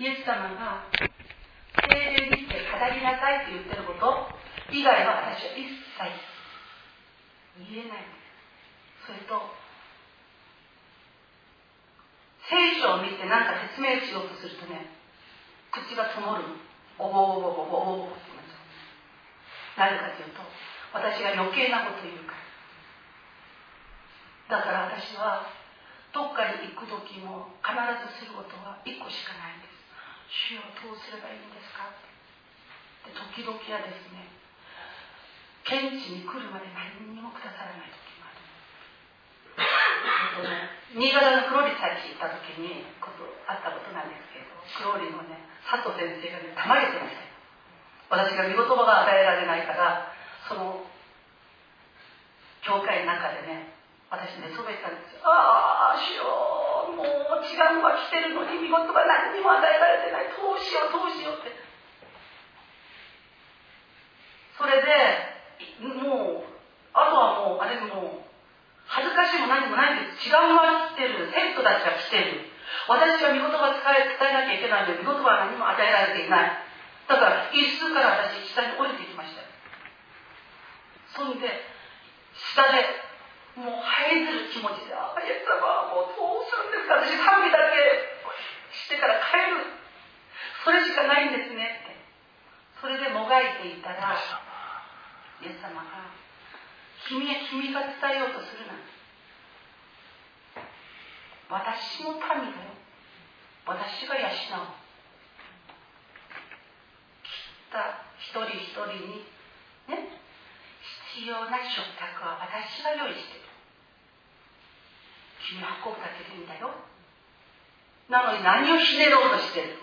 イエス様が精霊にて語りなさいと言ってること以外は私は一切言えない。それと聖書を見て何か説明しようとするとね口が灯る。おぼおぼおぼおぼって言いますなぜかというと私が余計なこと言うから。だから私はどっかに行く時も必ずすることは1個しかない。んです主をどうすればいいんですか？で時々はですね現地に来るまで何にもくださらない時もある、新潟の黒リサイチ行った時にことあったことなんですけど黒リのね佐藤先生がねたまげてました私が見言葉が与えられないからその教会の中でね私寝そべったんですよああ主ようもう違うのが来てるのに見事が何にも与えられてない。どうしようどうしようって。それでもうあとはもうあれもう恥ずかしいも何もないんです。違うのが来てる生徒たちが来てる。私は見事が伝え伝えなきゃいけないので見事は何も与えられていない。だから一数から私下に降りてきました。そんで下でもう入りずる気持ちで、ああ、イエス様、もうどうするんですか私、賛美だけしてから帰る。それしかないんですねって。それでもがいていたら、イエス様が、君は君が伝えようとするな。私の民だよ。私が養う。切った一人一人に、ね、必要な食卓は私が用意してる。君は運ぶだけでいいんだよ。なのに何をひねろうとしてる。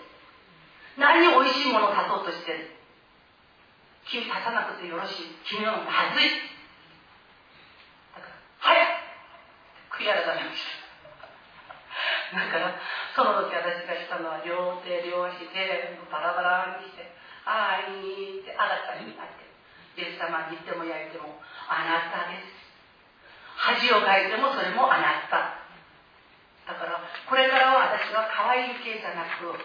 何を美味しいものを足そうとしてる。君立たなくてよろしい。君のまずい。だから早く悔い改めました。だからその時私がしたのは両手両足でバラバラにしてああいいって新たになって。イエス様に言っても焼いてもあなたです。恥をかいてもそれもあなた。だからこれからは私は可愛い系じゃなく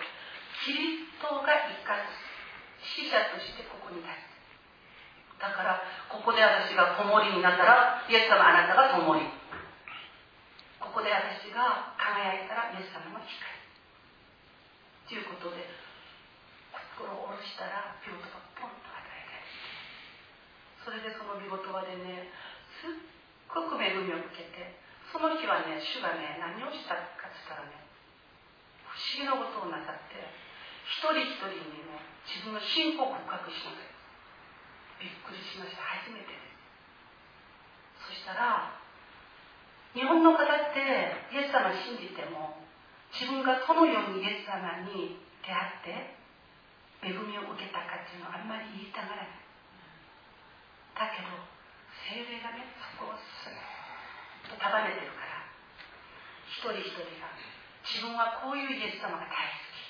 キリストが生かす死者としてここに立つ。だからここで私が子守になったらイエス様あなたが子守ここで私が輝いたらイエス様の光。ということで心を下ろしたらピョートがポンとそれでその見言葉でねすっごく恵みを受けてその日はね主がね何をしたかっつったらね不思議なことをなさって一人一人にね自分の信仰を告白しなさいびっくりしました。初めて。ですそしたら日本の方ってイエス様信じても自分がどのようにイエス様に出会って恵みを受けたかっていうのをあんまり言いたがらない。だけど精霊がねそこをスッと束ねてるから一人一人が自分はこういうイエス様が大好き。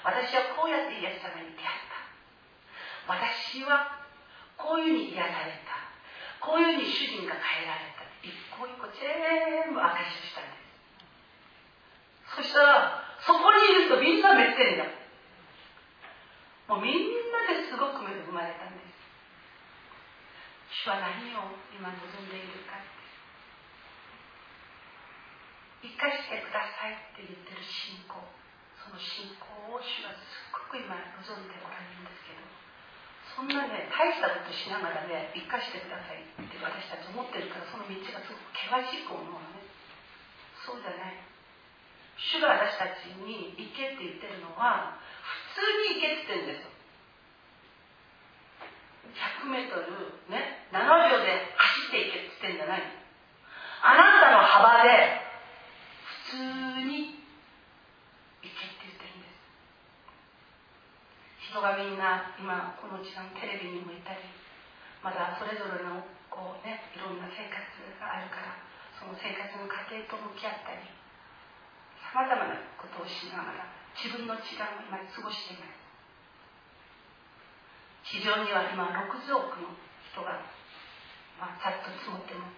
私はこうやってイエス様に出会った。私はこういうふうに癒された。こういうふうに主人が変えられた。一個一個全部証ししたんです。そしたらそこにいる人みんなめってんだもうみんなですごく恵まれたんです主は何を今望んでいるか。生かしてくださいって言ってる信仰。その信仰を主はすっごく今望んでおられるんですけど。そんなね大したことしながらね生かしてくださいって私たち思ってるからその道がすごく険しく思うのね。そうじゃない。主が私たちに行けって言ってるのは普通に行けって言ってるんですよ。100メートルね、7秒で走っていけって言ってんじゃない。あなたの幅で普通に行けって言ってるんです。人がみんな今この時間テレビにもいたり、まだそれぞれのこうね、いろんな生活があるから、その生活の過程と向き合ったり、さまざまなことをしながら自分の時間を今過ごしています。地上には今60億の人が、まあ、ざっと積もっても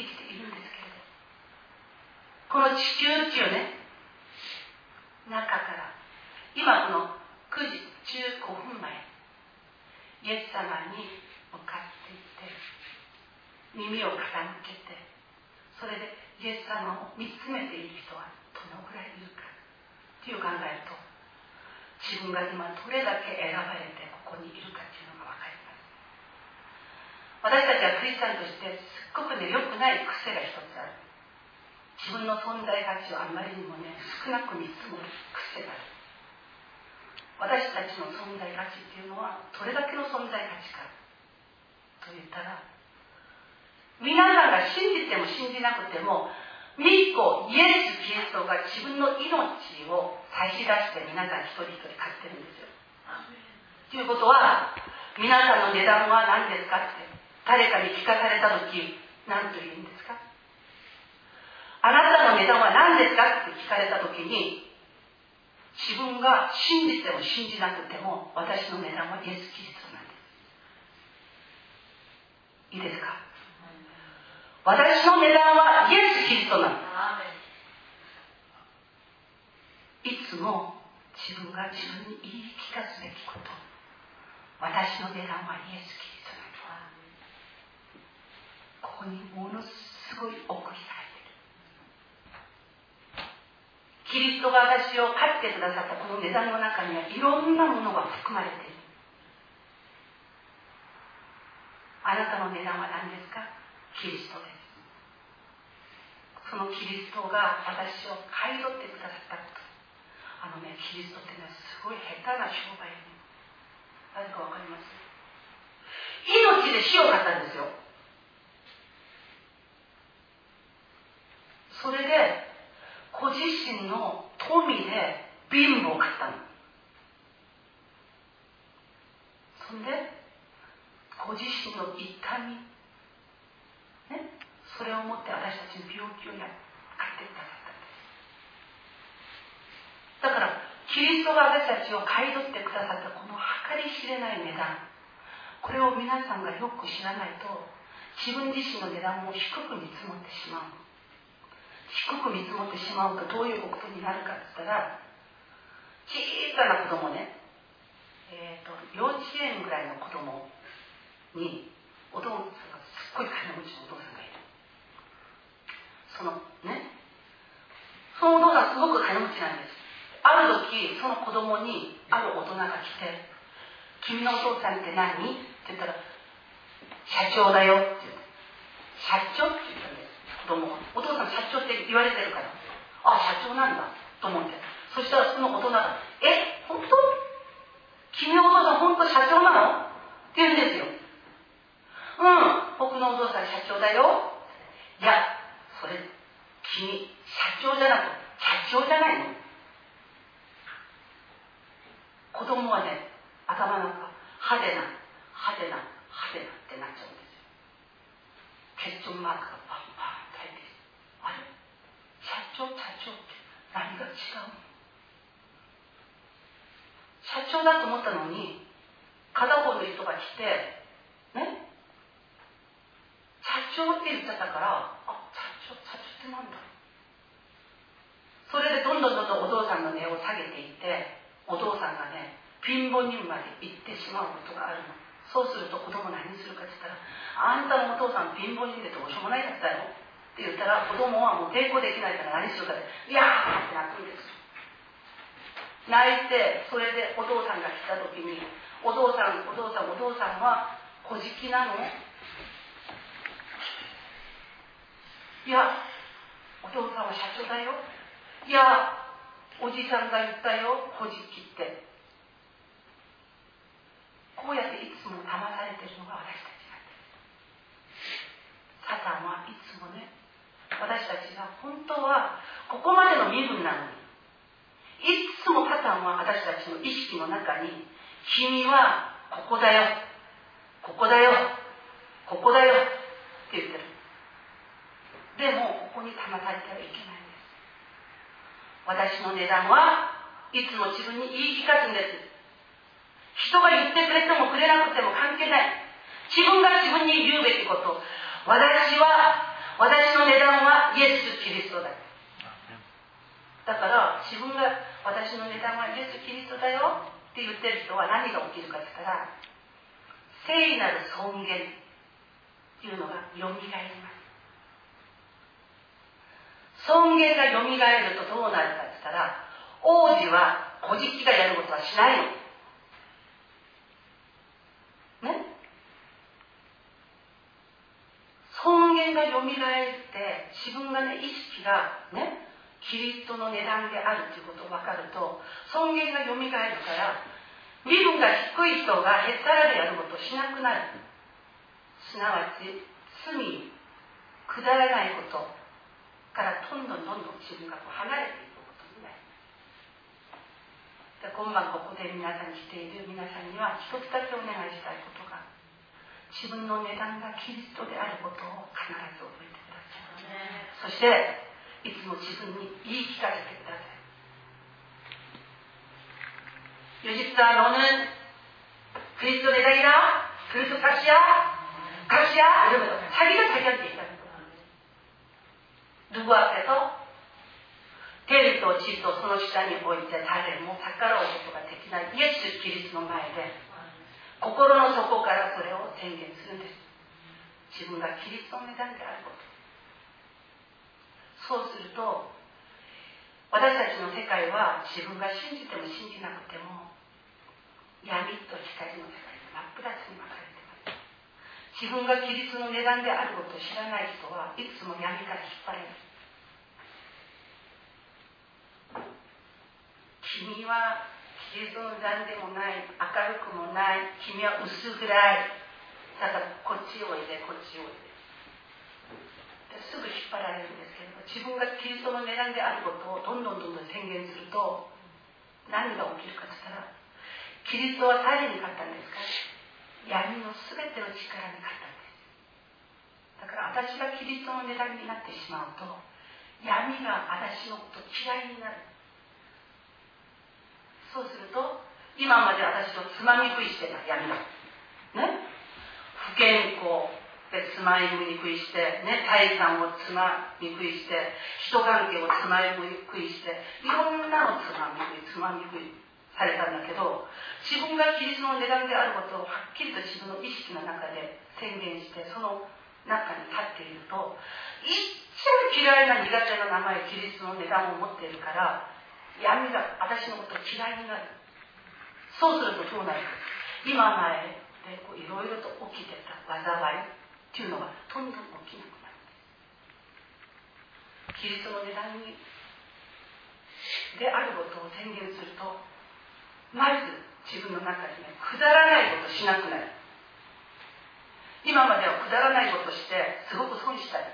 生きているんですけれど。この地球地をね中から今この9時15分前イエス様に向かっていって耳を傾けてそれでイエス様を見つめている人はどのぐらいいるかっていう考えると自分が今どれだけ選ばれてこにいるかっていうのが分かります。私たちはクリスチャンとしてすっごくね良くない癖が一つある。自分の存在価値をあまりにもね少なく見積もる癖がある。私たちの存在価値っていうのはどれだけの存在価値かと言ったら皆さんが信じても信じなくても御子イエス・キリストが自分の命を差し出して皆さん一人一人買ってるんですよ。ということは皆さんの値段は何ですかって誰かに聞かされた時何と言うんですか？あなたの値段は何ですかって聞かれた時に、自分が信じても信じなくても、私の値段はイエス・キリストなんです。いいですか？私の値段はイエス・キリストなんです。いつも自分が自分に言い聞かすべきこと。私の値段はイエス・キリストなんです。ここにものすごい奥義がキリストが私を飼ってくださったこの値段の中にはいろんなものが含まれている。あなたの値段は何ですか？キリストです。そのキリストが私を買い取ってくださったこと。あのねキリストってねすごい下手な商売になぜか分かります？命で死を買ったんですよ。それでご自身の富で貧乏を買ったの。そんでご自身の痛み。ね？それをもって私たちの病気をや買ってくださったんです。だからキリストが私たちを買い取ってくださったこの計り知れない値段。これを皆さんがよく知らないと自分自身の値段も低く見積もってしまう。低く見積もってしまうとどういうことになるかって言ったら小さな子供ね、えーと、幼稚園ぐらいの子供にお父さんがすっごい金持ちのお父さんがいる。そのねそのお父さんすごく金持ちなんです。ある時その子供にある大人が来て「君のお父さんって何?」って言ったら「社長だよ」って言って「社長?」って言ったんです子供お父さん社長って言われてるからあ社長なんだと思って。そしたらその大人が「え？本当君のお父さん本当社長なの?」って言うんですようん僕のお父さん社長だよいやそれ君社長じゃなく社長じゃないの子供はね頭の中派手な派手な派手なってなっちゃうんですよ。結婚マークがバンバンあれ？社長社長って何が違うの？社長だと思ったのに片方の人が来てね？社長って言っちゃったからあ社長社長ってなんだ？それでどんどんどんどんお父さんの値を下げていってお父さんがね貧乏人まで行ってしまうことがあるのそうすると子供何するかって言ったらあんたのお父さん貧乏人でどうしようもないやつだよって言ったら子供はもう抵抗できないから何しようかって「いやー!」って泣くんです泣いてそれでお父さんが来た時に「お父さんお父さんお父さんは小じなの?」いやお父さんは社長だよいやおじさんが言ったよ小じきって。こうやっていつも騙されてるのが私たちなんですサタンはいつもね私たちが本当はここまでの身分なのにいつもサタンは私たちの意識の中に君はここだよここだよここだよって言ってる。でもここに騙されてはいけない。私の値段はいつも自分に言い聞かすんです。人が言ってくれてもくれなくても関係ない。自分が自分に言うべきこと。私は私の値段はイエス・キリストだ。だから自分が私の値段はイエス・キリストだよ。って言ってる人は何が起きるかって言ったら聖なる尊厳っていうのがよみがえります。尊厳がよみがえるとどうなるかって言ったら王子は小じきがやることはしないの。ね？尊厳がよみがえって自分がね意識がね？キリストの値段であるということが分かると尊厳がよみがえるから身分が低い人がへったらでやることをしなくなる。すなわち罪くだらないこと。からどんどんどんどん自分がこう離れていくことになります今晩ここで皆さんに来ている皆さんには一つだけお願いしたいことが自分の値段がキリストであることを必ず覚えてくださいそしていつも自分に言い聞かせてください. 요집사 너는 그리스도 내장이라 그리스도 탓이야 탓이야 이러면서 자기가 자기한테 分厚けと天と地とその下に置いて誰も逆らうことができないイエス・キリストの前で心の底からそれを宣言するんです自分がキリストの値段であることそうすると私たちの世界は自分が信じても信じなくても闇と光の世界に真っ暗に分かれる自分がキリストの値段であることを知らない人はいつも闇から引っ張れる。君はキリストの値段でもない明るくもない君は薄暗い。だからこっちをおいでこっちをおいですぐ引っ張られるんですけれど自分がキリストの値段であることをどんどんどんどん宣言すると何が起きるかと言ったらキリストは誰に勝ったんですか？闇の全ての力に勝ったんです。だから私がキリストの値段になってしまうと闇が私のこと嫌いになる。そうすると今まで私をつまみ食いしてた闇が。ね？不健康でつまみ食いして、ね、財産をつまみ食いして、人関係をつまみ食いして、いろんなのつまみ食い、つまみ食い。されたんだけど、自分がキリストの値段であることをはっきりと自分の意識の中で宣言して、その中に立っていると、一番嫌いな苦手な名前、キリストの値段を持っているから、闇が私のこと嫌いになる。そうするとどうなる？か。今までいろいろと起きてた災い、っていうのがとにかく起きなくなるキリストの値段にであることを宣言するとまず自分の中にねくだらないことしなくなる。今まではくだらないことしてすごく損したい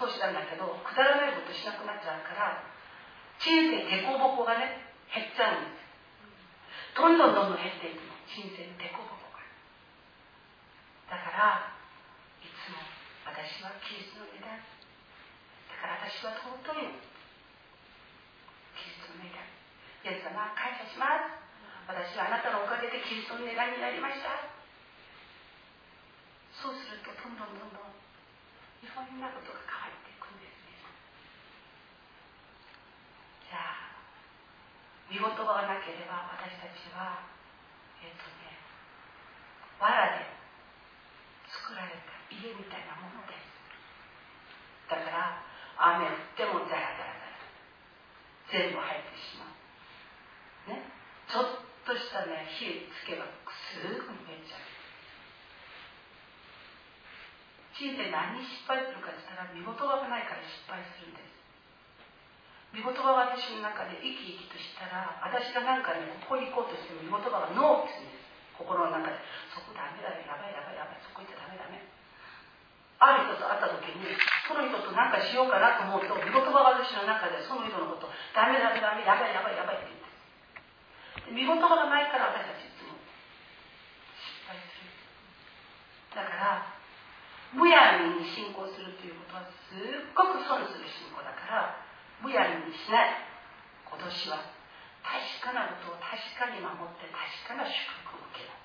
そうしたんだけどくだらないことしなくなっちゃうから人生凸凹がね減っちゃうんです。どんどんどんどん減っていくの。人生の凸凹だからいつも私はキリストの目だ。だから私は尊いキリストの目だ。イエス様感謝します。私はあなたのおかげでキリストの値段になりました。そうするとどんどんどんどんいろんなことが変わっていくんですね。じゃあ見事がなければ私たちはえっ、ー、とね藁で作られた家みたいなものです。だから雨降ってもザラザラザラ。全部入ってしまう。ね。ちょっとしたね火つけばすぐにめっちゃう。人生何に失敗するかって言ったら見事がないから失敗するんです。見事が私の中で生き生きとしたら私がなんかねここに行こうとしても見事がノーって言うんです。心の中で。そこダメだよやばいやばいやばいそこ行っちゃダメダメある人と会った時にその人と何かしようかなと思うと見言葉が私の中でその人のことダメダメダメやばいやばいやばいって言う見言葉がないから私たちいつも失敗するだからむやみに信仰するということはすっごく損する信仰だからむやみにしない今年は。確かなことを確かに守って確かな祝福を受ける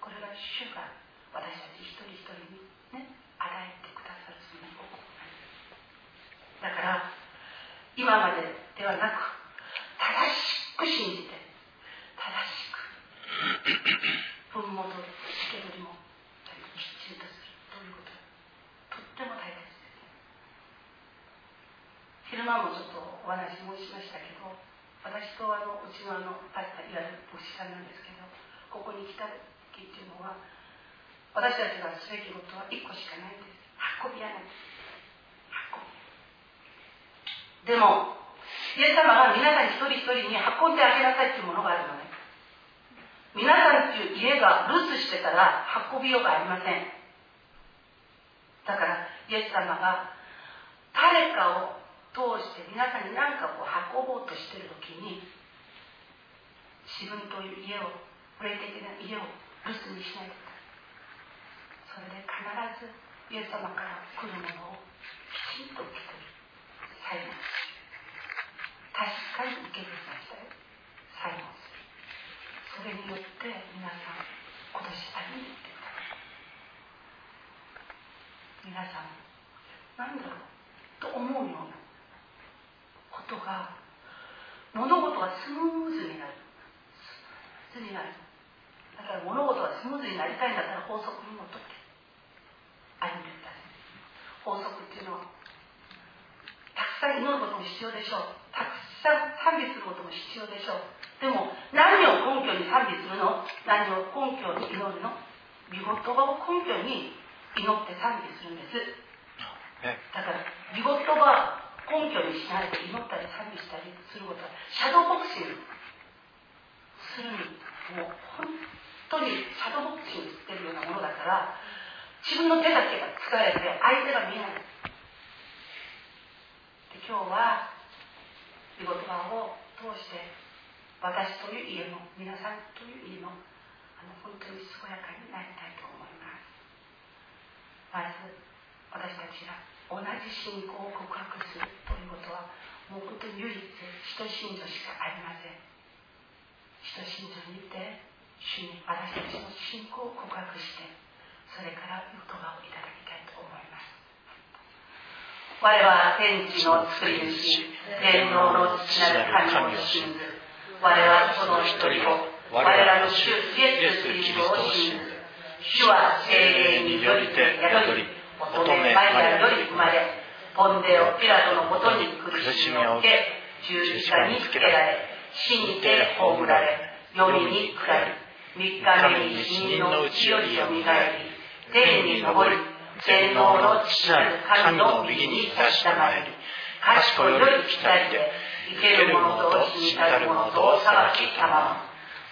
これが主が私たち一人一人にね与えてくださるそのお心。だから今までではなく正しく信じて正しく文元しけどりもきちりとするということとっても大切です昼間もちょっとお話もしましたけど私とあのうちのあのパスタいわゆる牧師さんなんですけどここに来た時っていうのは私たちがすべきことは1個しかないんです運び屋なんですでもイエス様が皆さん一人一人に運んであげなさいっていうものがあるのね。皆さんっていう家が留守してたら運びようがありません。だからイエス様が誰かを通して皆さんに何かこう運ぼうとしてる時に自分という家を霊的な家を留守にしないでそれで必ずイエス様から来るものをきちんと受け取る。最後確かに受け取りましたよ最後それによって皆さん今年歩んでいってください皆さん何だろうと思うようなことが物事がスムーズになる。スムーズになるだから物事がスムーズになりたいんだったら法則にのっとって歩んでください法則っていうのはたくさん祈ることも必要でしょう。たくさん賛美することも必要でしょう。でも何拠に賛美するの何を根拠に祈るの御言葉を根拠に祈って賛美するんです。だから御言葉根拠にしないで祈ったり賛美したりすることはシャドーボクシングするにもう本当にシャドーボクシングしてるようなものだから自分の手だけが使えて相手が見えない。で今日は御言葉を通して私という家の皆さんという家のあの本当に健やかになりたいと思います。まず私たちが同じ信仰を告白するということはもう本当に唯一使徒信条しかありません。使徒信条にて主に私たちの信仰を告白してそれから言葉をいただきたいと思います。我は天地の作り主天皇の父なる神を信ずはその一人を我らの主イエス・キリストを信ず主は精霊によりて宿り乙女マリアより生まれポンデオ・ピラトのもとに苦しみを受け十字架につけられ死にて葬られ読みに下り三日目に死人のうちよりよみがえり天に昇り天皇の父なる神の右に差しまえり賢いより来たりで生ける者と死にたる者と裁きたま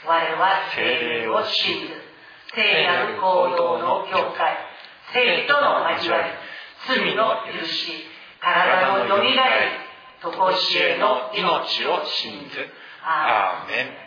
我は精霊を信ず聖なる行動の教会。生との交わり、罪の許し、体のよみがえり、とこしえの命を信ず。アーメン。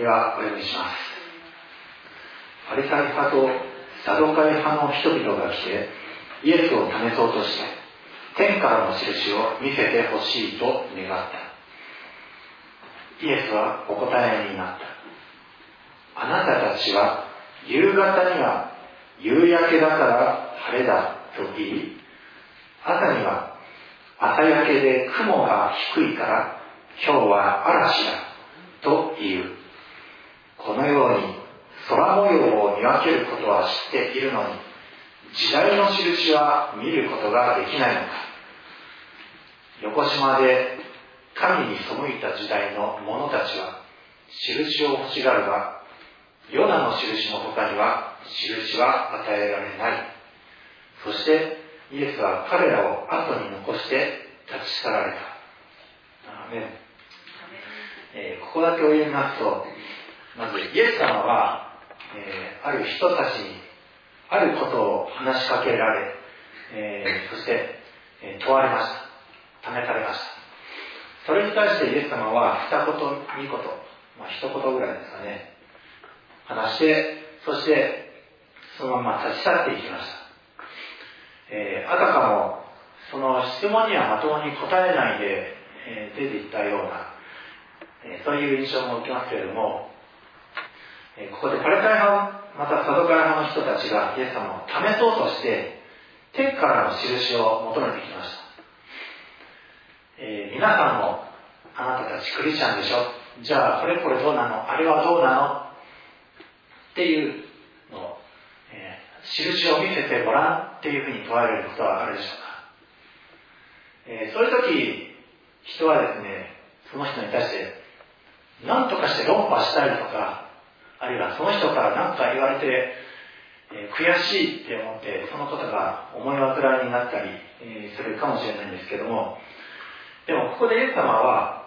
ではお読みしますパリサイ派とサドカイ派の人々が来てイエスを試そうとして天からの印を見せてほしいと願った。イエスはお答えになった。あなたたちは夕方には夕焼けだから晴れだと言い朝には朝焼けで雲が低いから今日は嵐だと言う。このように空模様を見分けることは知っているのに時代の印は見ることができないのか横島で神に背いた時代の者たちは印を欲しがるがヨナの印の他には印は与えられないそしてイエスは彼らを後に残して立ち去られたアえー、ここだけを言いますとまずイエス様はえー、ある人たちにあることを話しかけられ、えー、そして、え、問われました。試されました。それに対してイエス様は二言二言まあ一言ぐらいですかね。話してそしてそのまま立ち去っていきました、えー、あたかもその質問にはまともに答えないで、え、出ていったような、え、そういう印象も受けますけれどもここでパレタイ派またサドカイ派の人たちがイエス様を試そうとして天からの印を求めてきました、えー、皆さんもあなたたちクリスチャンでしょ。じゃあこれこれどうなの？あれはどうなの？っていうのを、えー、印を見せてごらんっていうふうに問われることはあるでしょうか、えー、そういう時人はですねその人に対して何とかして論破したりとかあるいはその人から何か言われて、えー、悔しいって思ってそのことが思い煩いになったり、えー、するかもしれないんですけどもでもここでイエス様は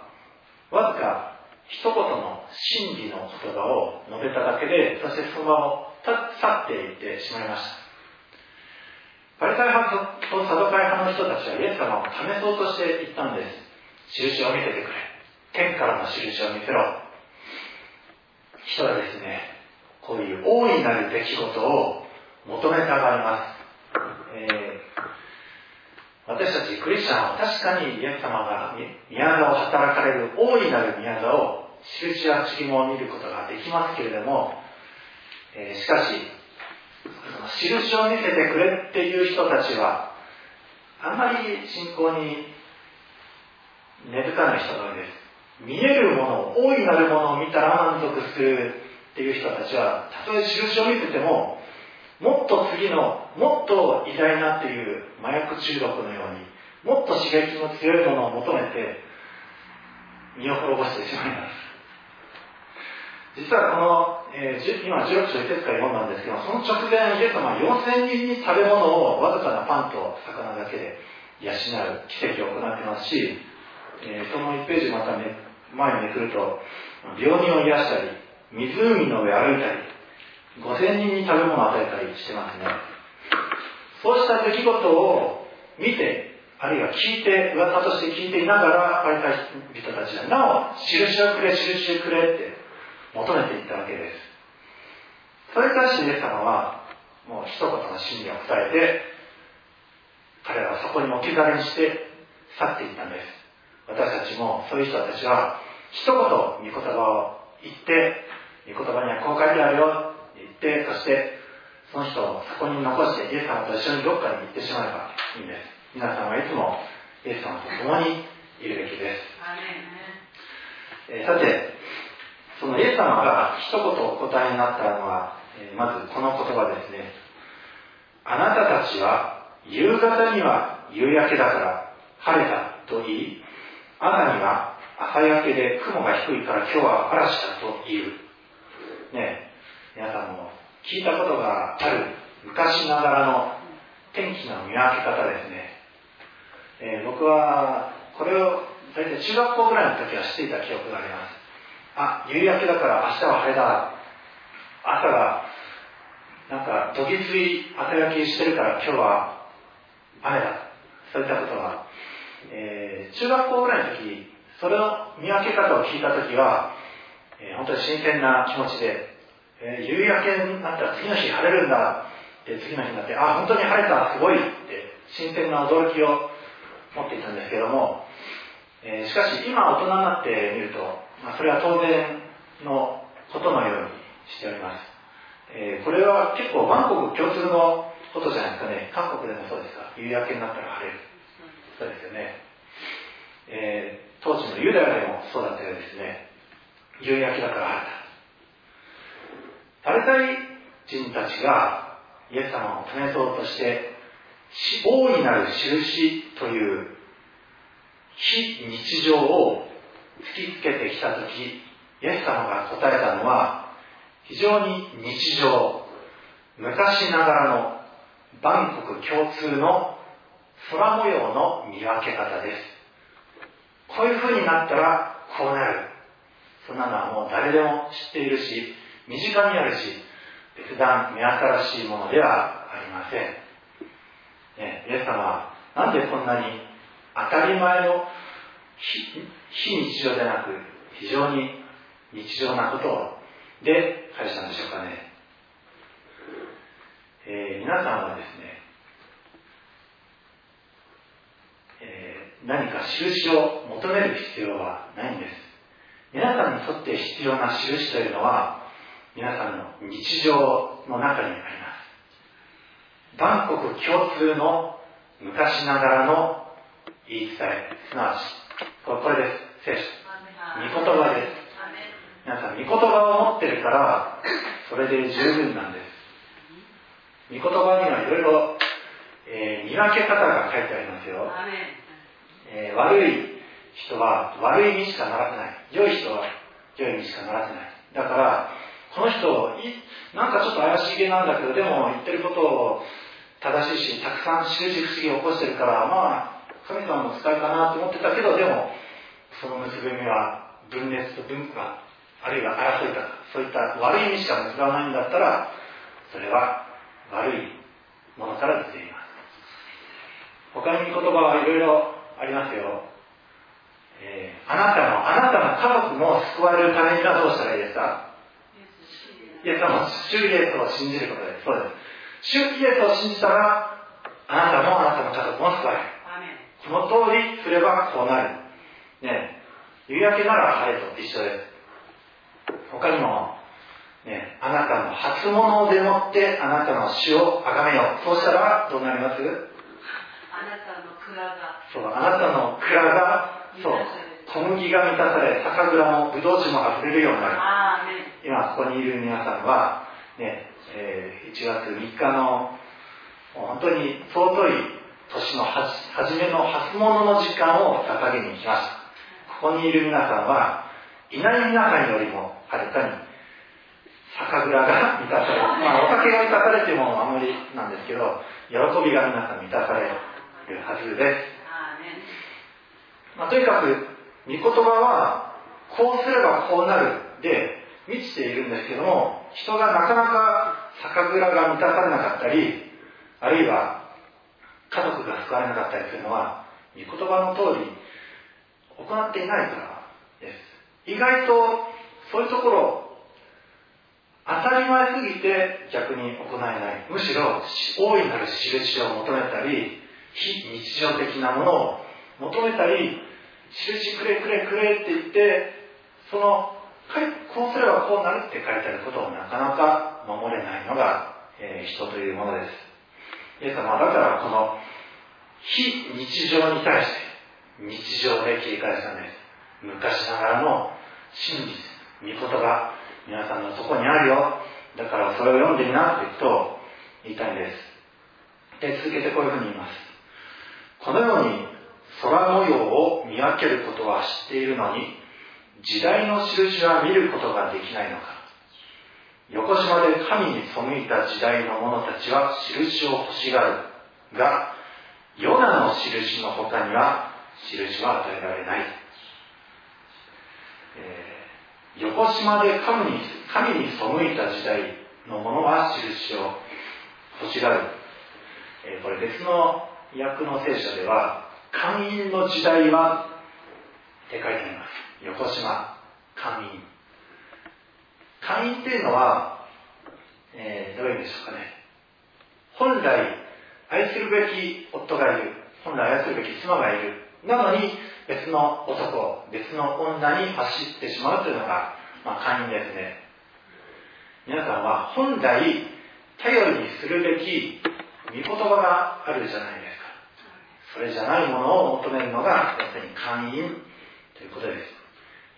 わずか一言の真理の言葉を述べただけでそしてその場を去っていってしまいました。パリサイ派とサドカイ派の人たちはイエス様を試そうとして言ったんです。印を見せてくれ。天からの印を見せろ。人はですね、こういう大いなる出来事を求めたがります。えー、私たちクリスチャンは確かにイエス様が宮沢を働かれる大いなる宮沢を印や不思議も見ることができますけれども、えー、しかし、印を見せてくれっていう人たちは、あまり信仰に根付かない人が多いです。見えるもの、大いなるものを見たら満足するっていう人たちは、たとえ印を見せても、もっと次の、もっと偉大なっていう麻薬中毒のように、もっと刺激の強いものを求めて、身を滅ぼしてしまいます。実はこの、えー、今16章1節から読んだんですけど、その直前、イエス様は4000人に食べ物をわずかなパンと魚だけで養う奇跡を行ってますし、え、その1ページまた、ね、前にめくると、病人を癒したり、湖の上歩いたり、5000人に食べ物を与えたりしてますね。そうした出来事を見て、あるいは聞いて、噂として聞いていながら、パリサイ人たちは、なお、印をくれ、印をくれって求めていったわけです。それに対してイエス様は、もう一言の真理を伝えて、彼らはそこに置き去りにして去っていったんです。私たちもそういう人たちは一言御言葉を言って御言葉にはこう書いてあるよって言ってそしてその人をそこに残してイエス様と一緒にどっかに行ってしまえばいいんです。皆さんはいつもイエス様と共にいるべきです、えー、さて、そのイエス様が一言お答えになったのは、えー、まずこの言葉ですね。あなたたちは夕方には夕焼けだから晴れたと言い、朝には朝焼けで雲が低いから今日は嵐だと言う。ね皆さんも聞いたことがある昔ながらの天気の見分け方ですね。えー、僕はこれを大体中学校ぐらいの時は知っていた記憶があります。あ、夕焼けだから明日は晴れだ。朝がなんかどぎつい朝焼けしてるから今日は雨だ。そういったことは、えー、中学校ぐらいの時、それの見分け方を聞いた時は、えー、本当に新鮮な気持ちで、えー、夕焼けになったら次の日晴れるんだって次の日になって、あ、本当に晴れた、すごいって新鮮な驚きを持っていたんですけども、え、しかし今大人になってみると、まあ、それは当然のことのようにしております。え、これは結構万国共通のことじゃないですかね。韓国でもそうですか。夕焼けになったら晴れる。そうですよね。えー、当時のユダヤでもそうだったようですね。夕焼けだから晴れた。パレタイ人たちがイエス様を試そうとして、大いなる印という非日常を突きつけてきたとき、イエス様が答えたのは、非常に日常、昔ながらの万国共通の空模様の見分け方です。こういう風になったらこうなる。そんなのはもう誰でも知っているし、身近にあるし、別段目新しいものではありません。ね、イエス様はなんでこんなに当たり前の非日常でなく非常に日常なことをで返したんでしょうかね。えー、皆さんはですね、えー、何か印を求める必要はないんです。皆さんにとって必要な印というのは、皆さんの日常の中にあります。万国共通の昔ながらの言い伝え、すなわち、これです。聖書。御言葉です。皆さん、御言葉を持ってるから、それで十分なんです。御言葉にはいろいろ、えー、見分け方が書いてありますよ。えー、悪い人は悪いにしかならせない。良い人は良いにしかならせない。だから、この人、なんかちょっと怪しげなんだけど、でも言ってることを正しいし、たくさん習字不思議を起こしてるから、まあ、神様の使いかなと思ってたけど、でも、その結び目は分裂と分化、あるいは争いだそういった悪い意味しか結ばないんだったら、それは悪いものから出ています。他に言葉はいろいろありますよ。えー、あなたの、あなたの家族も救われるためにはどうしたらいいですか？イエス様、主イエスを信じることです。そうです。主イエスを信じたら、あなたもあなたの家族も救われる。その通りすればこうなる。ね夕焼けなら晴れと一緒です。他にも、ね、あなたの初物でもってあなたの死を崇めよう。そうしたらどうなります？そう、あなたの蔵が、そう、小麦が満たされ、酒蔵もブドウ酒も溢れるようになる。今ここにいる皆さんは、ね、えー、1月3日の、本当に尊い年の初めの初物の時間を捧げに来ました。ここにいる皆さんは、いない皆さんよりもはるかに酒蔵が満たされる。まあ、お酒が満たされてもあんまりなんですけど、喜びが皆さん満たされるはずです。まあ、とにかく、御言葉は、こうすればこうなるで満ちているんですけども、人がなかなか酒蔵が満たされなかったり、あるいは家族が救われなかったりするのは、御言葉の通り行っていないからです。意外とそういうところ当たり前すぎて逆に行えないむしろ大いなる印を求めたり非日常的なものを求めたり印くれくれくれって言ってそのこうすればこうなるって書いてあることをなかなか守れないのが、えー、人というものですイエス様だからこの非日常に対して日常で切り返したんです昔ながらの真実、御言葉、皆さんのそこにあるよ。だからそれを読んでみなってこと言いたいんです。で、続けてこういうふうに言います。このように空模様を見分けることは知っているのに、時代の印は見ることができないのか。横島で神に背いた時代の者たちは印を欲しがるが、ヨナの印の他には印は与えられない。えー、横島で神に神に背いた時代の者は印を欲しがる。えー、これ別の訳の聖書では、会員の時代はって書いてあります。横島、会員。会員っていうのは、えー、どういうんでしょうかね。本来、愛するべき夫がいる。本来愛するべき妻がいる。なのに、別の男、別の女に走ってしまうというのが、まあ、会員ですね。皆さんは本来、頼りにするべき御言葉があるじゃないですか。それじゃないものを求めるのが、要するに会員ということです。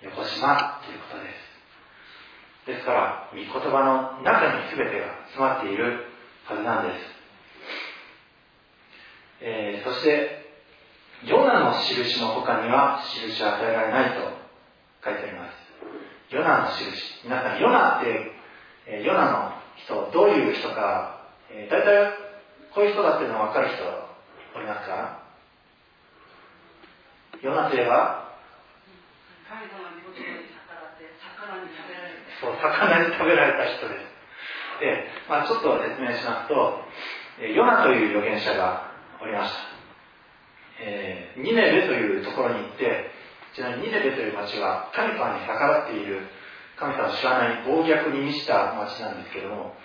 横島ということです。ですから、御言葉の中に全てが詰まっているはずなんです。えー、そして、ヨナの印の他には印は与えられないと書いてあります。ヨナの印。皆さん、ヨナって、え、ヨナの人、どういう人か、えー、大体こういう人だっていうのは分かる人おりますかヨナといえば神様に言に逆らって魚に食べられたそう魚に食べられた人です。で、まあ、ちょっと説明しますとヨナという預言者がおりました、えー、ニネベというところに行ってちなみにニネベという町は神様に逆らっている神様を知らない暴虐に満ちた町なんですけども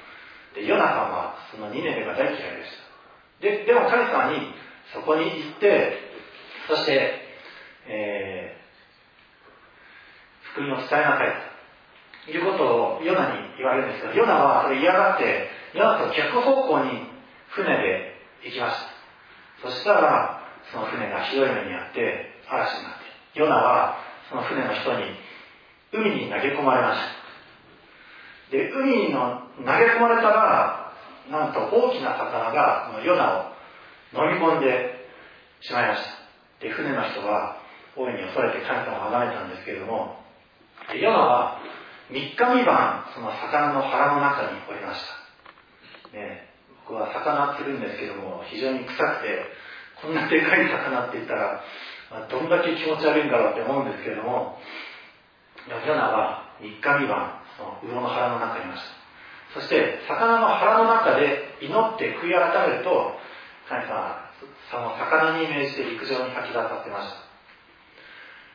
でヨナさんはそのニネベが大嫌いでした。ででも神様にそこに行ってそしてえー、福音を伝えなさいということをヨナに言われるんですけど、ヨナはそれ嫌がって、ヨナと逆方向に船で行きました。そしたら、その船がひどい目にあって、嵐になって、ヨナはその船の人に海に投げ込まれました。で、海の投げ込まれたら、なんと大きな魚がヨナを飲み込んでしまいました。で、船の人は大いに恐れて神様を崇めたんですけれども、ヨナは3日三晩、その魚の腹の中におりました。ね、僕は魚釣るんですけども、非常に臭くて、こんなでかい魚って言ったら、まあ、どんだけ気持ち悪いんだろうって思うんですけれども、ヨナは3日三晩、その魚の腹の中にいました。そして、魚の腹の中で祈って悔い改めると、神様その魚に命じて陸上に吐き出させました。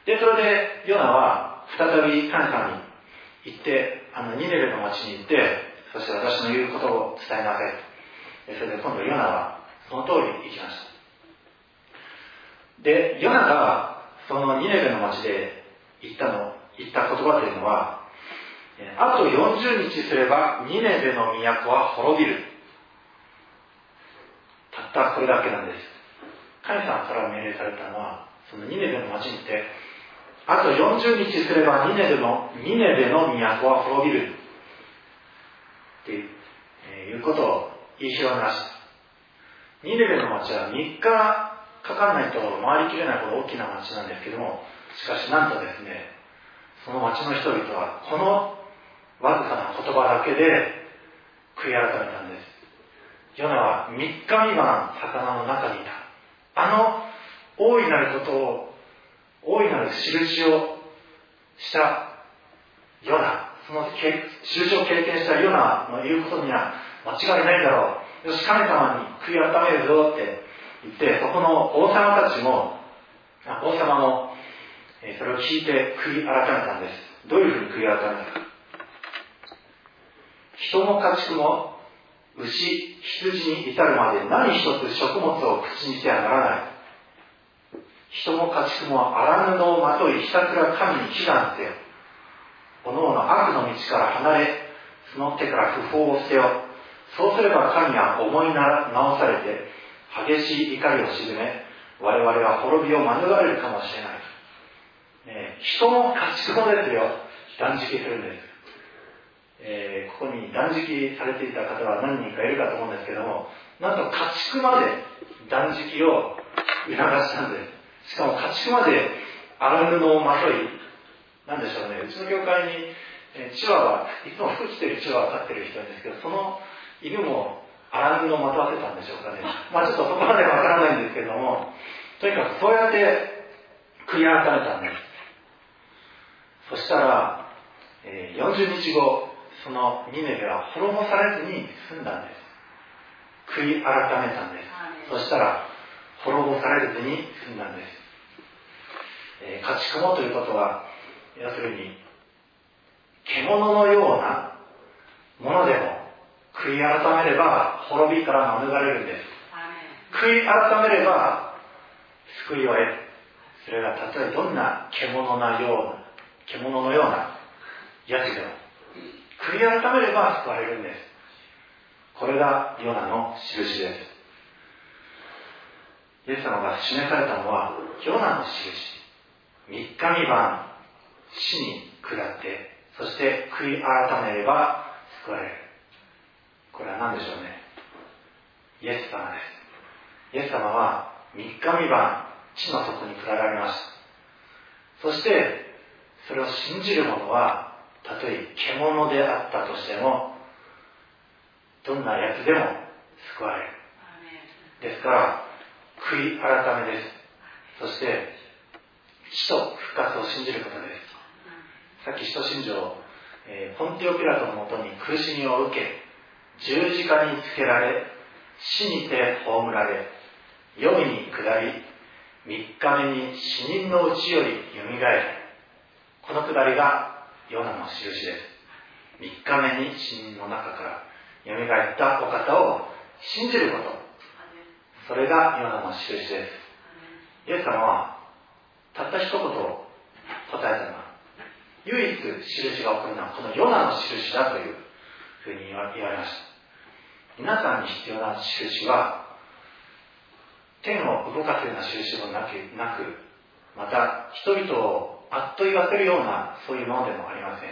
で、それで、ヨナは再び神様に行って、あの、ニネベの町に行って、そして私の言うことを伝えなさいと。それで今度ヨナはその通り行きました。で、ヨナがそのニネベの町で言ったの、言った言葉というのは、あと40日すればニネベの都は滅びる。たったこれだけなんです。神様から命令されたのは、そのニネベの町に行って、あと40日すればニネベの、ニネベの都は滅びる。っていう,、ことを言い広めました。ニネベの町は3日かかんないと回りきれないほど大きな町なんですけども、しかしなんとですね、その町の人々はこのわずかな言葉だけで悔い改めたんです。ヨナは3日未満魚の中にいた。あの大いなることを大いなる印をしたヨナ、その印を経験したヨナの言うことには間違いないだろう。よし、神様に悔い改めるぞって言って、そこの王様たちも、王様も、それを聞いて悔い改めたんです。どういうふうに悔い改めたか。人も家畜も牛、羊に至るまで何一つ食物を口にしてはならない。人も家畜も荒布をまといひたすら神に祈願せよ。おのおの悪の道から離れ、その手から不法を捨てよ。そうすれば神は思い直されて、激しい怒りを鎮め、我々は滅びを免れるかもしれない。ね、人も家畜もですよ、断食するんです。えー、ここに断食されていた方は何人かいるかと思うんですけども、なんと家畜まで断食を促したんです。しかも家畜まで荒布をまとい、なんでしょうね、うちの教会に、えチワワ、いつも服着てるチワワ飼ってる人いるんですけど、その犬も荒布をまとわせたんでしょうかね。まあちょっとそこまでわからないんですけども、とにかくそうやって悔い改めたんです。そしたら、えー、40日後、そのニネベは滅ぼされずに済んだんです。悔い改めたんです。そしたら、滅ぼされずに済んだんです。えー、家畜もということは、要するに、獣のようなものでも悔い改めれば滅びから免れるんです。悔い改めれば救いを得る。それがたとえどんな獣なような、獣のようなやつでも、悔い改めれば救われるんです。これがヨナの印です。イエス様が示されたのは、ヨナの印。三日三晩、死に下って、そして悔い改めれば救われる。これは何でしょうね。イエス様です。イエス様は三日三晩、地の底に下られました。そして、それを信じる者は、たとえ獣であったとしても、どんな奴でも救われる。ですから、悔い改めです。そして、死と復活を信じることです。さっき使徒信条、えー、ポンティオピラトのもとに苦しみを受け、十字架につけられ、死にて葬られ、黄泉に下り、三日目に死人のうちよりよみがえる。この下りがヨナの印です。三日目に死人の中からよみがえったお方を信じること。それがヨナの印です。イエス様は、たった一言答えたのは、唯一印が起こるのはこのヨナの印だというふうに言われました。皆さんに必要な印は、天を動かすような印もなく、なくまた人々をあっと言わせるようなそういうものでもありません。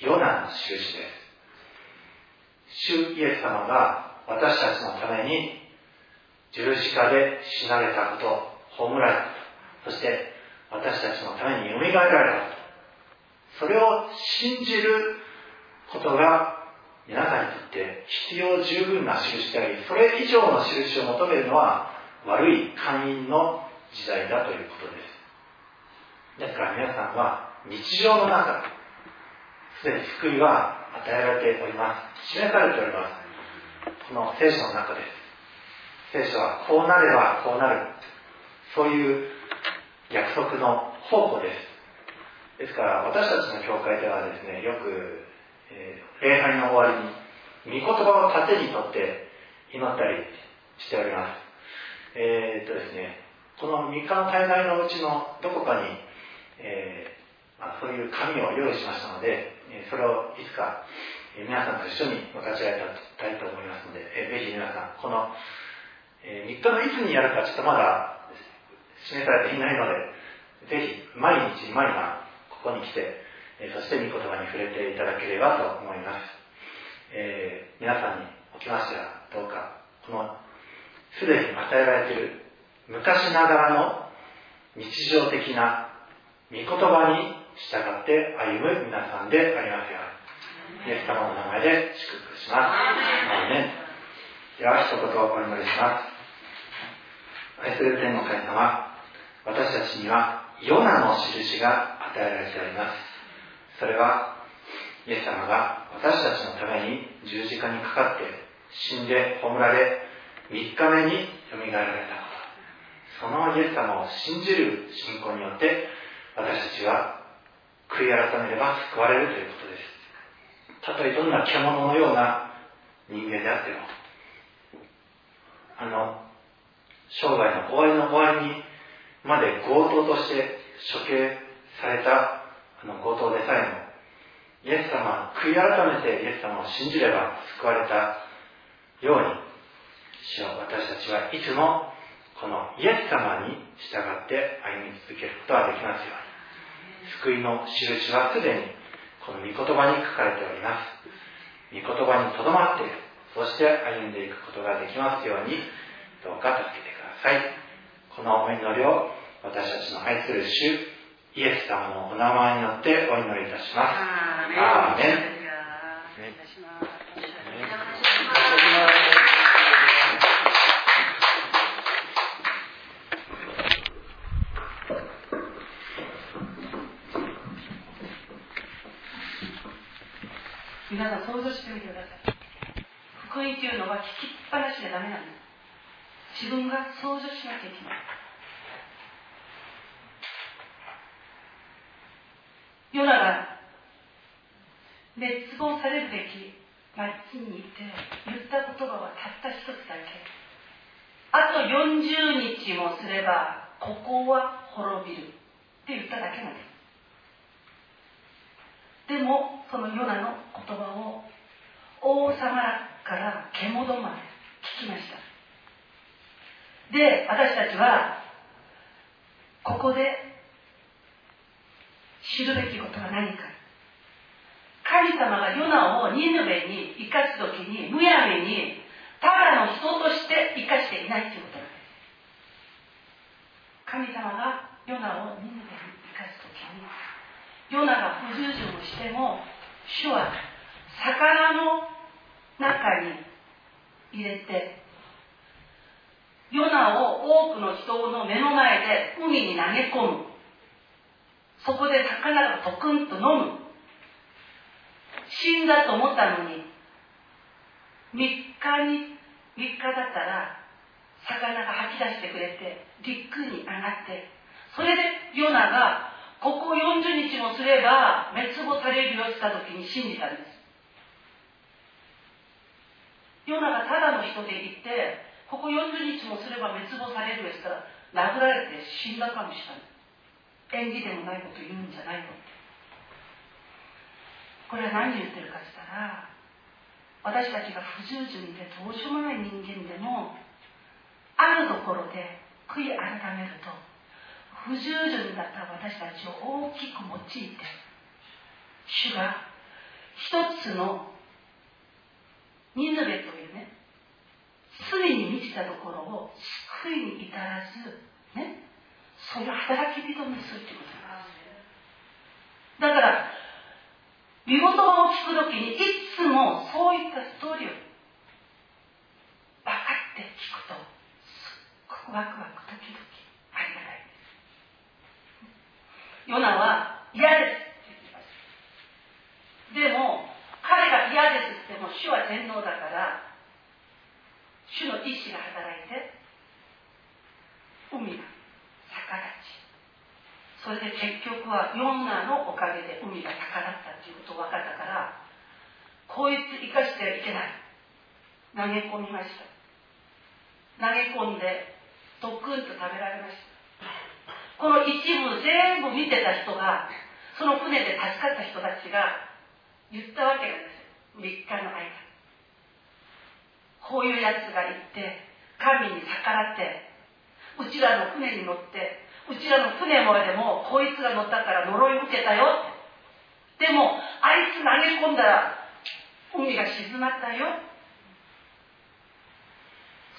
ヨナの印です。主イエス様が私たちのために十字架で死なれたこと、葬られたこと、そして私たちのために蘇られたこと、それを信じることが皆さんにとって必要十分な印であり、それ以上の印を求めるのは悪い会員の時代だということです。ですから皆さんは日常の中すでに救いは与えられております。示されております。この聖書の中です。聖書はこうなればこうなる。そういう約束の宝庫です。ですから私たちの教会ではですね、よく、えー、礼拝の終わりに御言葉を盾にとって祈ったりしております。えー、っとですね、この3日の大会のうちのどこかに、えー、まあ、そういう紙を用意しましたので、それをいつか皆さんと一緒に分かち合いたいと思いますので、えー、ぜひ皆さん、この、えー、3日のいつにやるかちょっとまだ示されていないので、ぜひ毎日毎晩ここに来て、えー、そして御言葉に触れていただければと思います。えー、皆さんにおきましてはどうか、このすでに与えられている昔ながらの日常的な御言葉に従って歩む皆さんでありますように。イエス様の名前で祝福します。ね、では一言お祈りします。愛する天の神様、私たちにはヨナの印が与えられております。それは、イエス様が私たちのために十字架にかかって死んで葬られ3日目によみがえられたこと。そのイエス様を信じる信仰によって、私たちは悔い改めれば救われるということです。たとえどんな獣のような人間であっても、あの、生涯の終わりの終わりにまで強盗として処刑されたあの強盗でさえも、イエス様、悔い改めてイエス様を信じれば救われたように、主よ私たちはいつもこのイエス様に従って歩み続けることができますように。救いの印はすでにこの御言葉に書かれております。御言葉にとどまっている、そして歩んでいくことができますように、どうか助けてさい。このお祈りを私たちの愛する主、イエス様のお名前によってお祈りいたします。アーメン。皆さん想像してみてください福音というのは聞きっぱなしでダメなんです自分が想像しなきゃいけない。ヨナが滅亡されるべき町にいて言った言葉はたった一つだけ。あと40日もすればここは滅びるって言っただけなんです。でもそのヨナの言葉を王様から獣まで聞きました。で私たちはここで知るべきことは何か。神様がヨナをニヌベに生かす時にむやみにただの人として生かしていないということなんです。神様がヨナをニヌベに生かす時に。ヨナが不従順をしても主は魚の中に入れてヨナを多くの人の目の前で海に投げ込む。そこで魚がトクンと飲む。死んだと思ったのに3日に3日だったら魚が吐き出してくれて陸に上がってそれでヨナがここ40日もすれば滅亡されるよった時に信じたんです。ヨナがただの人で行ってここ40日もすれば滅亡されるよったら殴られて死んだかもしれない。縁起でもないこと言うんじゃないの。ってこれは何言ってるかしたら私たちが不従順でどうしようもない人間でもあるところで悔い改めると不従順だった私たちを大きく用いて主が一つのニヌベというね罪に満ちたところを救いに至らずねそういう働き人にするということなんですだから御言葉を聞くときにいつもそういったストーリーを分かって聞くとすっごくワクワクドキドキありがたい。ですヨナは嫌ですって言ってましたでも彼が嫌ですっても主は全能だから主の意志が働いて海が逆立ち。それで結局はヨナのおかげで海が逆立ったっていうことを分かったからこいつ生かしてはいけない。投げ込みました。投げ込んでドクンと食べられました。この一部全部見てた人がその船で助かった人たちが言ったわけなんですよ。3日の間。こういうやつが行って神に逆らってうちらの船に乗ってうちらの船までもこいつが乗ったから呪い受けたよ。でもあいつ投げ込んだら海が静まったよ。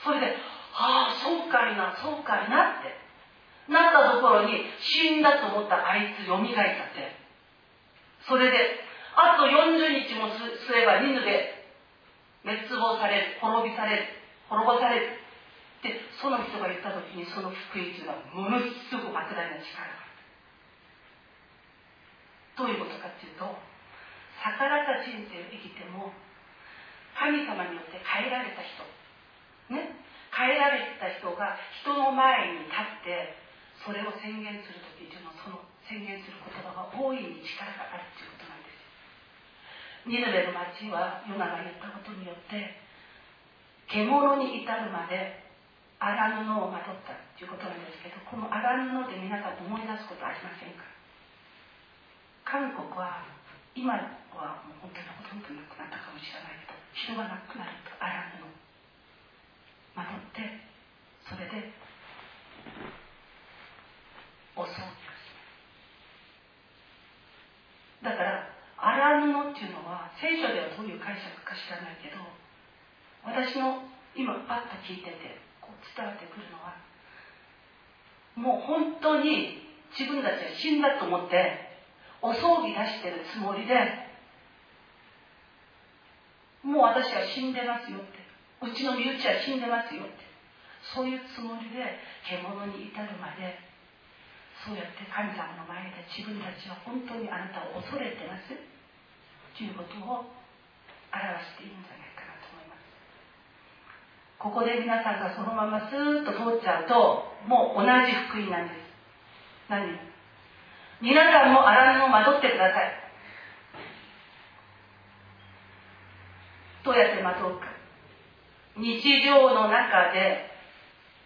それでああそうかいなそうかいなって。なったところに死んだと思ったあいつよみがえったって。それであと40日もすれば犬で滅亡される滅びされる滅ぼされる。でその人が言った時にその福音というのはものすごく莫大な力がある。どういうことかっていうと逆らった人生を生きても神様によって変えられた人。ね。変えられた人が人の前に立ってそれを宣言する時っていうのはその宣言する言葉が大いに力があるということ。ニヌベの町はヨナが言ったことによって獣に至るまで荒布をまとったということなんですけどこの荒布で皆さん思い出すことありませんか？韓国は今はもう本当にほとんどなくなったかもしれないけど人がなくなると荒布をまとってそれで襲うだから荒布っていうのは聖書ではどういう解釈か知らないけど私の今パッと聞いててこう伝わってくるのはもう本当に自分たちは死んだと思ってお葬儀出してるつもりでもう私は死んでますよってうちの身内は死んでますよってそういうつもりで獣に至るまでそうやって神様の前で自分たちは本当にあなたを恐れてます。ということを表しているんじゃないかなと思います。ここで皆さんがそのままスーッと通っちゃうともう同じ福音なんです。何？皆さんも荒布をまとってください。どうやってまとうか。日常の中で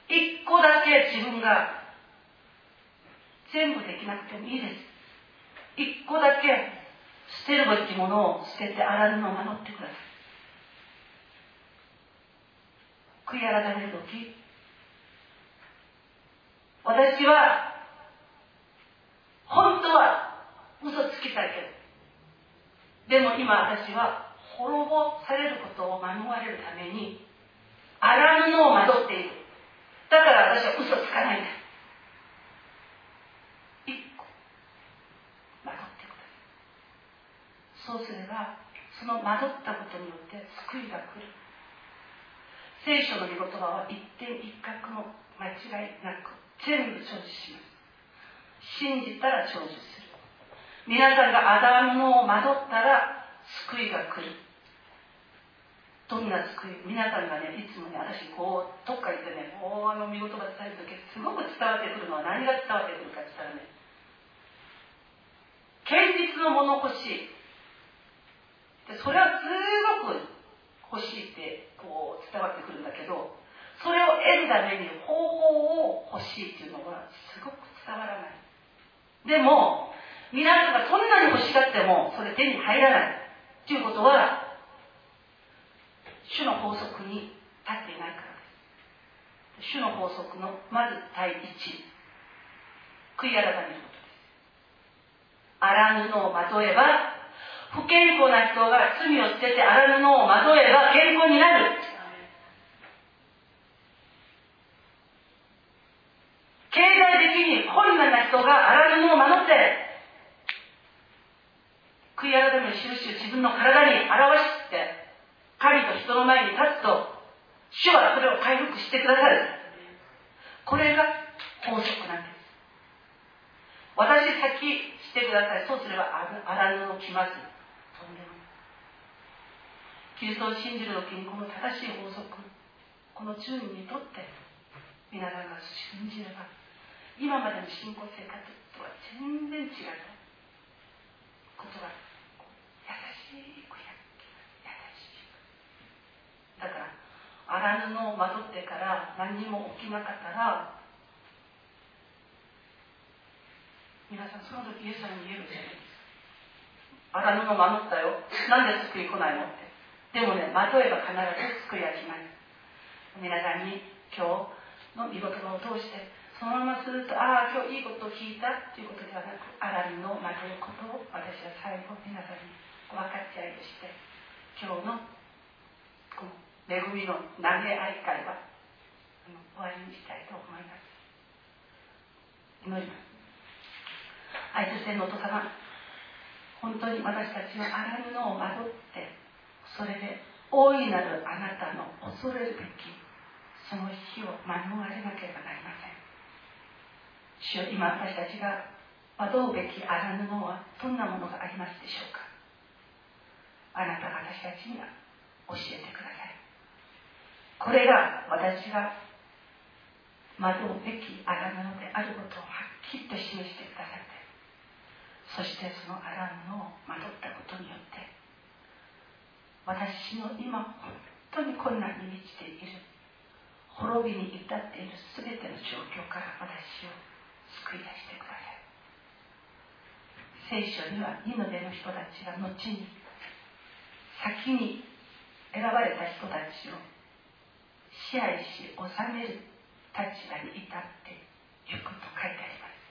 一個だけ自分が全部できなくてもいいです。一個だけ捨てるべきものを捨てて荒布を守ってください。悔い改める時私は本当は嘘つきたいけど。でも今私は滅ぼされることを免れるために荒布をまとっている。だから私は嘘つかないんだ一個惑ってくださいそうすればその惑ったことによって救いが来る。聖書の御言葉は一点一角も間違いなく全部成就します。信じたら成就する。皆さんがアダムを惑ったら救いが来る。どんな救い？皆さんがねいつもね私こうどっか行ってね大あの見事が伝える時すごく伝わってくるのは何が伝わってくるかって言ったらね堅実の物欲し。いそれはすごく欲しいってこう伝わってくるんだけどそれを得るために方法を欲しいっていうのがすごく伝わらない。でも皆さんがそんなに欲しがってもそれ手に入らないっていうことは主の法則に立っていないからです。主の法則のまず第一悔い改めることです。荒布をまとえば不健康な人が罪を捨てて荒布をまとえば健康になる。経済的に困難な人が荒布をまとって悔い改める印を自分の体に表して神と人の前に立つと主はそれを回復してくださる。これが法則なんです。私先してください。そうすれば荒布を着ます。キリストを信じる時にこの正しい法則。この順位にとって皆さんが信じれば今までの信仰生活とは全然違う。ことが優しいだから荒布をまとってから何にも起きなかったら皆さんその時イエス様に言えるじゃないですか。荒布を守ったよ。なんで救い来ないの？でもねまとえば必ず救いは来ます。皆さんに今日の御言葉を通してそのままするとああ今日いいことを聞いたということではなく荒布をまとうことを私は最後皆さんに分かち合いとして今日のこの恵みの投げ合い会は終わりにしたいと思います。祈ります。愛としてのお父様本当に私たちは荒布をまとってそれで大いなるあなたの恐れるべきその日を免れなければなりません。主よ今私たちがまとうべき荒布はどんなものがありますでしょうか。あなたが私たちには教えてください。これが私が惑うべき荒布であることをはっきりと示してくださってそしてその荒布をまとったことによって私の今本当に困難に満ちている滅びに至っている全ての状況から私を救い出してください。聖書にはニノベの人たちが後に先に選ばれた人たちを支配し治める立場に至っていくと書いてあります。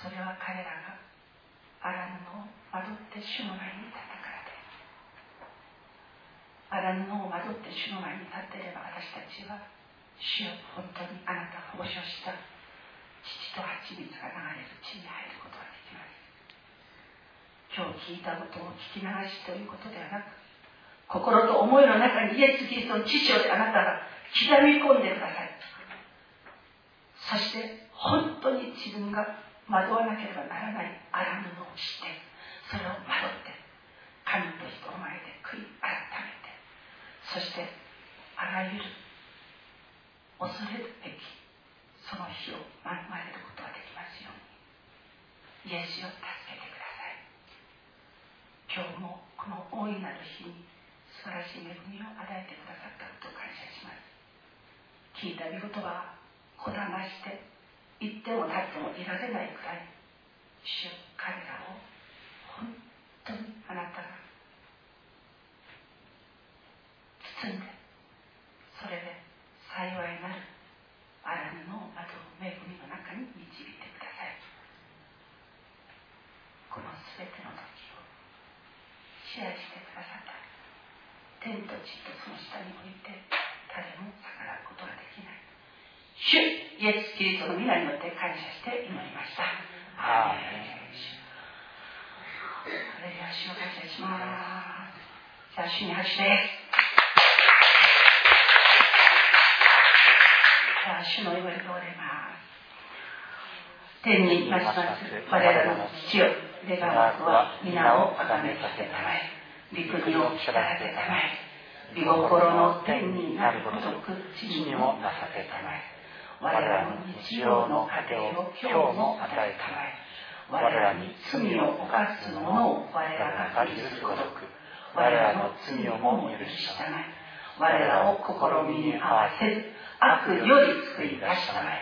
それは彼らが荒布を惑って主の前に立た荒布を惑って主の前に立っていれば私たちは主よ。本当にあなたを保証した。父と蜂蜜が流れる地に入ることができます。今日聞いたことを聞き流しということではなく心と思いの中にイエス・キリストの知識をあなたが刻み込んでください。そして本当に自分が惑わなければならない荒布をしてそれを惑って神と人の前で悔い改めてそしてあらゆる恐れるべきその日を免れることができますように。イエスを助けてください。今日もこの大いなる日に素晴らしい恵みを与えてくださったことを感謝します。聞いた御言葉こだまして言っても立ってもいられないくらい主彼らを本当にあなたが包んでそれで幸いなる荒布の窓を恵みの中に導いてくださいこの全ての時を支配してくださった天と地とその下において誰も逆らうことができない主イエス・キリストの皆によって感謝して祈りました。ハレルヤ主を感謝します。じゃあ主に拍手です。は主の言われております。天にますます我らの父よ、願わくは皆をあがめさせたまえ、御国をきらせたまえ、御心の天になるごとく地にもなさせたまえ、我らの日常の糧を今日も与えたまえ、我らに罪を犯す者を我らが許すごとく、我らの罪をも許したまえ、我らを試みに合わせず、悪より救い出したない。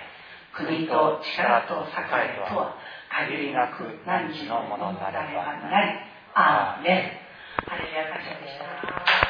国と力と栄とは限りなく何時のものならばないアーメン。でした。